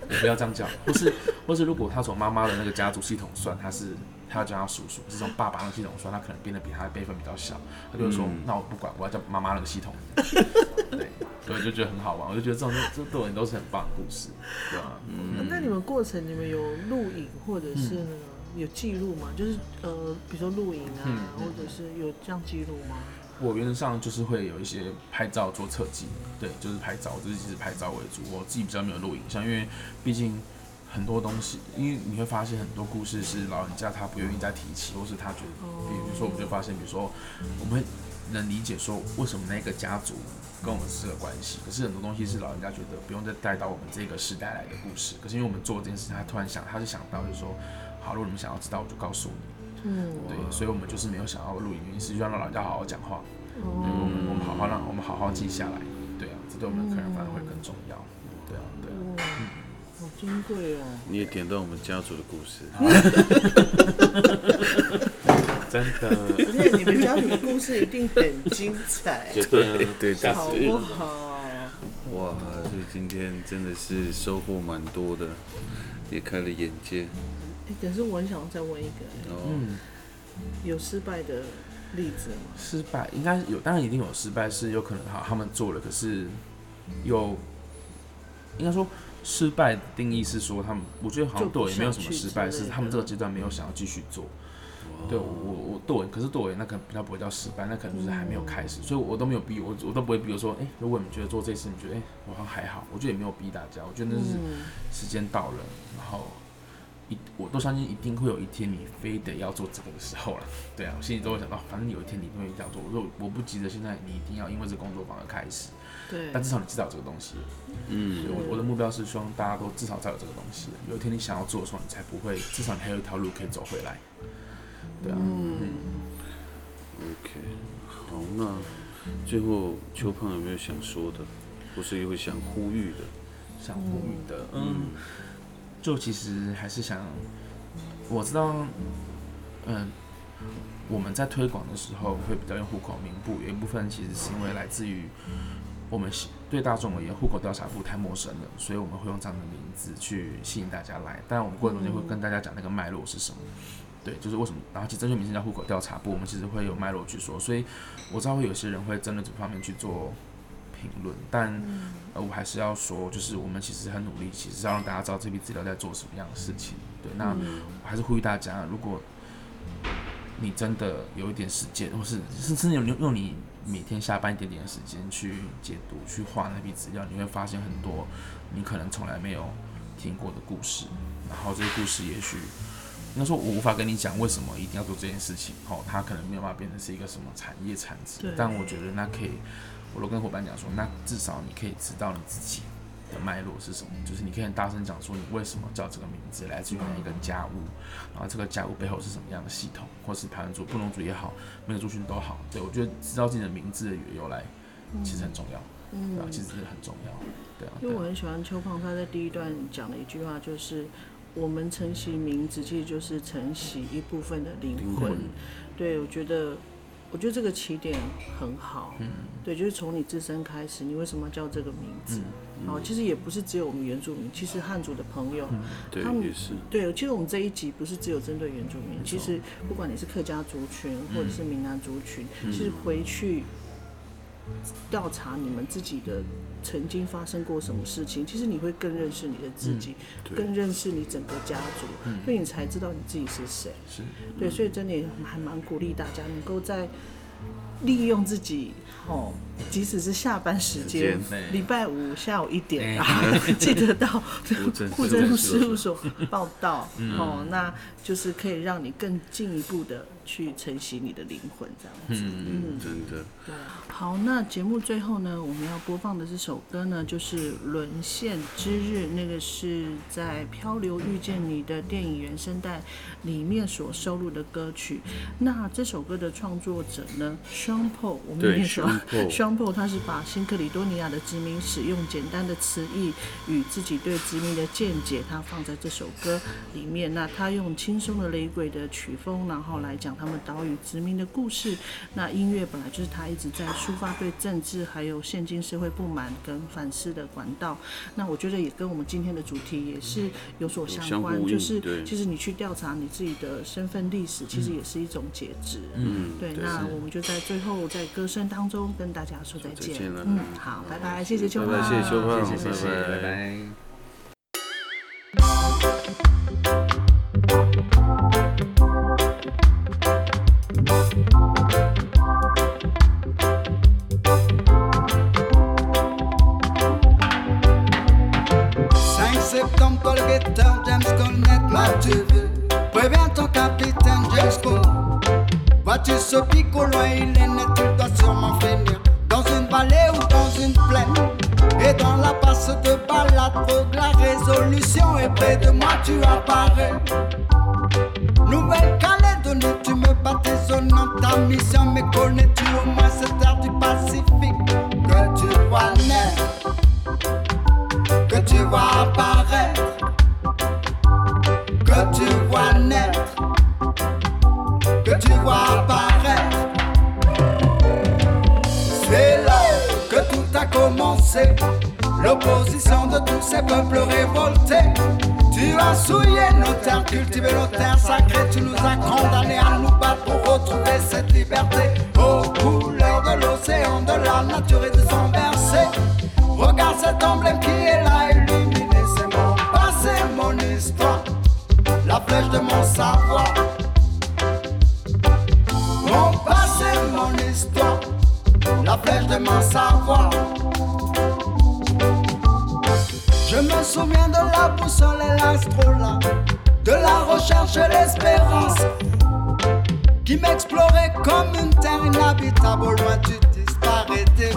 我不要这样叫，或是或是如果他从妈妈的那个家族系统算，他是他要叫他叔叔，是从爸爸那个系统算，他可能变得比他的辈分比较小，他就说那我不管，我要叫妈妈那个系统。对，所以就觉得很好玩，我就觉得这种这这对人都是很棒的故事，对吧？嗯。那你们过程你们有录影或者是有记录吗？就是呃，比如说录影啊，或者是有这样记录吗？我原则上就是会有一些拍照做侧记，对，就是拍照，我自己是拍照为主，我自己比较没有录影像，因为毕竟很多东西，因为你会发现很多故事是老人家他不愿意再提起，或是他觉得，比如说我们就发现，比如说我们能理解说为什么那个家族。跟我们是这个关系，可是很多东西是老人家觉得不用再带到我们这个时代来的故事。可是因为我们做这件事，他突然想，他就想到，就是说，好，如果你们想要知道，我就告诉你。嗯，对，所以我们就是没有想要录影，原因是让老人家好好讲话。对，我们我们好好让我们好好记下来。对啊，这对我们的客人反而会更重要。对啊，对啊。嗯，好珍贵哦。你也点到我们家族的故事。真的，而且你们家里的故事一定很精彩，对对，好不好？哇，所以今天真的是收获蛮多的，也开了眼界。哎，可是我很想再问一个，嗯，有失败的例子吗？失败应该有，当然一定有失败，是有可能哈，他们做了，可是有，应该说失败的定义是说他们，我觉得好像对我也没有什么失败，是他们这个阶段没有想要继续做。对我我对我，可是对我那可能比较不会叫失败，那可能就是还没有开始，所以我都没有逼我，我都不会比如说，哎，如果你觉得做这次，你觉得哎，我好像还好，我觉得也没有逼大家，我觉得那是时间到了，然后一我都相信一定会有一天你非得要做这个的时候了，对啊，我心里都会想到，反正有一天你一定会这样做，我说我不急着现在你一定要因为这工作坊而开始，对，但至少你知道这个东西，嗯，我我的目标是希望大家都至少知道有这个东西，有一天你想要做的时候，你才不会，至少你还有一条路可以走回来。对啊，嗯，OK，好，那最后邱胖有没有想说的，或是有想呼吁的？想呼吁的，嗯，就其实还是想，我知道，嗯，我们在推广的时候会比较用户口名簿，有一部分其实是因为来自于我们对大众而言，户口调查部太陌生了，所以我们会用这样的名字去吸引大家来，但我们过程中间会跟大家讲那个脉络是什么。对，就是为什么？然后其实这些明星叫户口调查部，我们其实会有脉络去说，所以我知道会有些人会针对这方面去做评论，但呃，我还是要说，就是我们其实很努力，其实要让大家知道这批资料在做什么样的事情。对，那我还是呼吁大家，如果你真的有一点时间，或是甚至用用你每天下班一点点的时间去解读、去画那批资料，你会发现很多你可能从来没有听过的故事，然后这些故事也许。应该说，我无法跟你讲为什么一定要做这件事情。哦，它可能没有办法变成是一个什么产业产值。但我觉得那可以，我都跟伙伴讲说，那至少你可以知道你自己的脉络是什么。就是你可以很大声讲说，你为什么叫这个名字，来自于哪一个家务，然后这个家务背后是什么样的系统，或是排湾族、布农族也好，每个族群都好。对我觉得知道自己的名字的由来，其实很重要。嗯，对啊，其实很重要。对啊，因为我很喜欢邱胖他在第一段讲的一句话，就是。我们承袭名字，其实就是承袭一部分的灵魂。对，我觉得，我觉得这个起点很好。嗯，对，就是从你自身开始，你为什么叫这个名字？哦，其实也不是只有我们原住民，其实汉族的朋友，他们也是。对，其实我们这一集不是只有针对原住民，其实不管你是客家族群或者是闽南族群，其实回去调查你们自己的。曾经发生过什么事情？其实你会更认识你的自己，更认识你整个家族，所以你才知道你自己是谁。是，对，所以真的还蛮鼓励大家能够在利用自己，哦，即使是下班时间，礼拜五下午一点啊，记得到 户政事务所。报道，哦，那就是可以让你更进一步的。去承袭你的灵魂，这样子，嗯，真的。对，好，那节目最后呢，我们要播放的这首歌呢，就是《沦陷之日》，那个是在《漂流遇见你》的电影原声带里面所收录的歌曲。那这首歌的创作者呢，双 o 我们也说双 o 他是把新克里多尼亚的殖民史用简单的词义与自己对殖民的见解，他放在这首歌里面。那他用轻松的雷鬼的曲风，然后来讲。他们岛屿殖民的故事，那音乐本来就是他一直在抒发对政治还有现今社会不满跟反思的管道。那我觉得也跟我们今天的主题也是有所相关，就是其实你去调查你自己的身份历史，其实也是一种节制。嗯，对。那我们就在最后在歌声当中跟大家说再见。嗯，好，拜拜，谢谢秋芳，谢谢秋芳，谢谢，拜拜。Capitaine James. Vois-tu ce pic au loin, il est net, tu dois sûrement finir. Dans une vallée ou dans une plaine. Et dans la passe de balade, la résolution est près de moi, tu apparais. Nouvelle-Calédonie, tu me baptises nom ta mission, mais connais-tu au moins cette terre du Pacifique? Que tu vois naître, que tu vois apparaître? que tu C'est là que tout a commencé, l'opposition de tous ces peuples révoltés. Tu as souillé nos terres, cultivé nos terres sacrées, tu nous as condamnés à nous battre pour retrouver cette liberté. Aux couleurs de l'océan, de la nature et de. Regarde cet emblème qui est là, illuminé, c'est mon passé, mon histoire la flèche de mon savoir. la flèche de mon savoir. Je me souviens de la boussole et l'astrolabe, de la recherche et l'espérance, qui m'explorait comme une terre inhabitable au loin du disparaît des.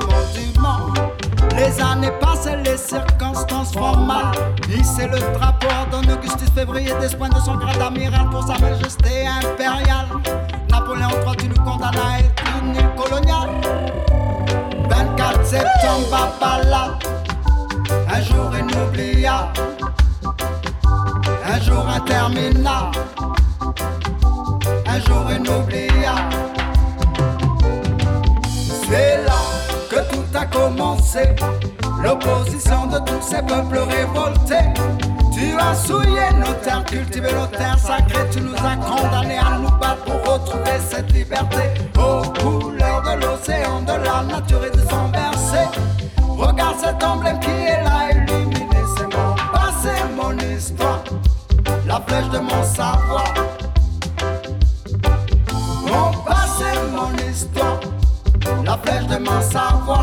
Les années passent les circonstances font mal. Hissez le drapeau d'un Augustus février des soins de son grade amiral pour sa majesté impériale. Napoléon III, tu nous condamnes à être une coloniale. 24 septembre, Bala, un jour inoubliable, un jour interminable, un jour inoubliable. C'est là que tout a commencé, l'opposition de tous ces peuples révoltés. Tu as souillé nos terres, cultivé nos terres sacrées, tu nous as condamnés à nous battre pour retrouver cette liberté. Aux couleurs de l'océan, de la nature et de. Regarde cet emblème qui est là, illuminé, c'est mon passé, mon histoire, la flèche de mon savoir. Mon passé, mon histoire, la flèche de mon savoir.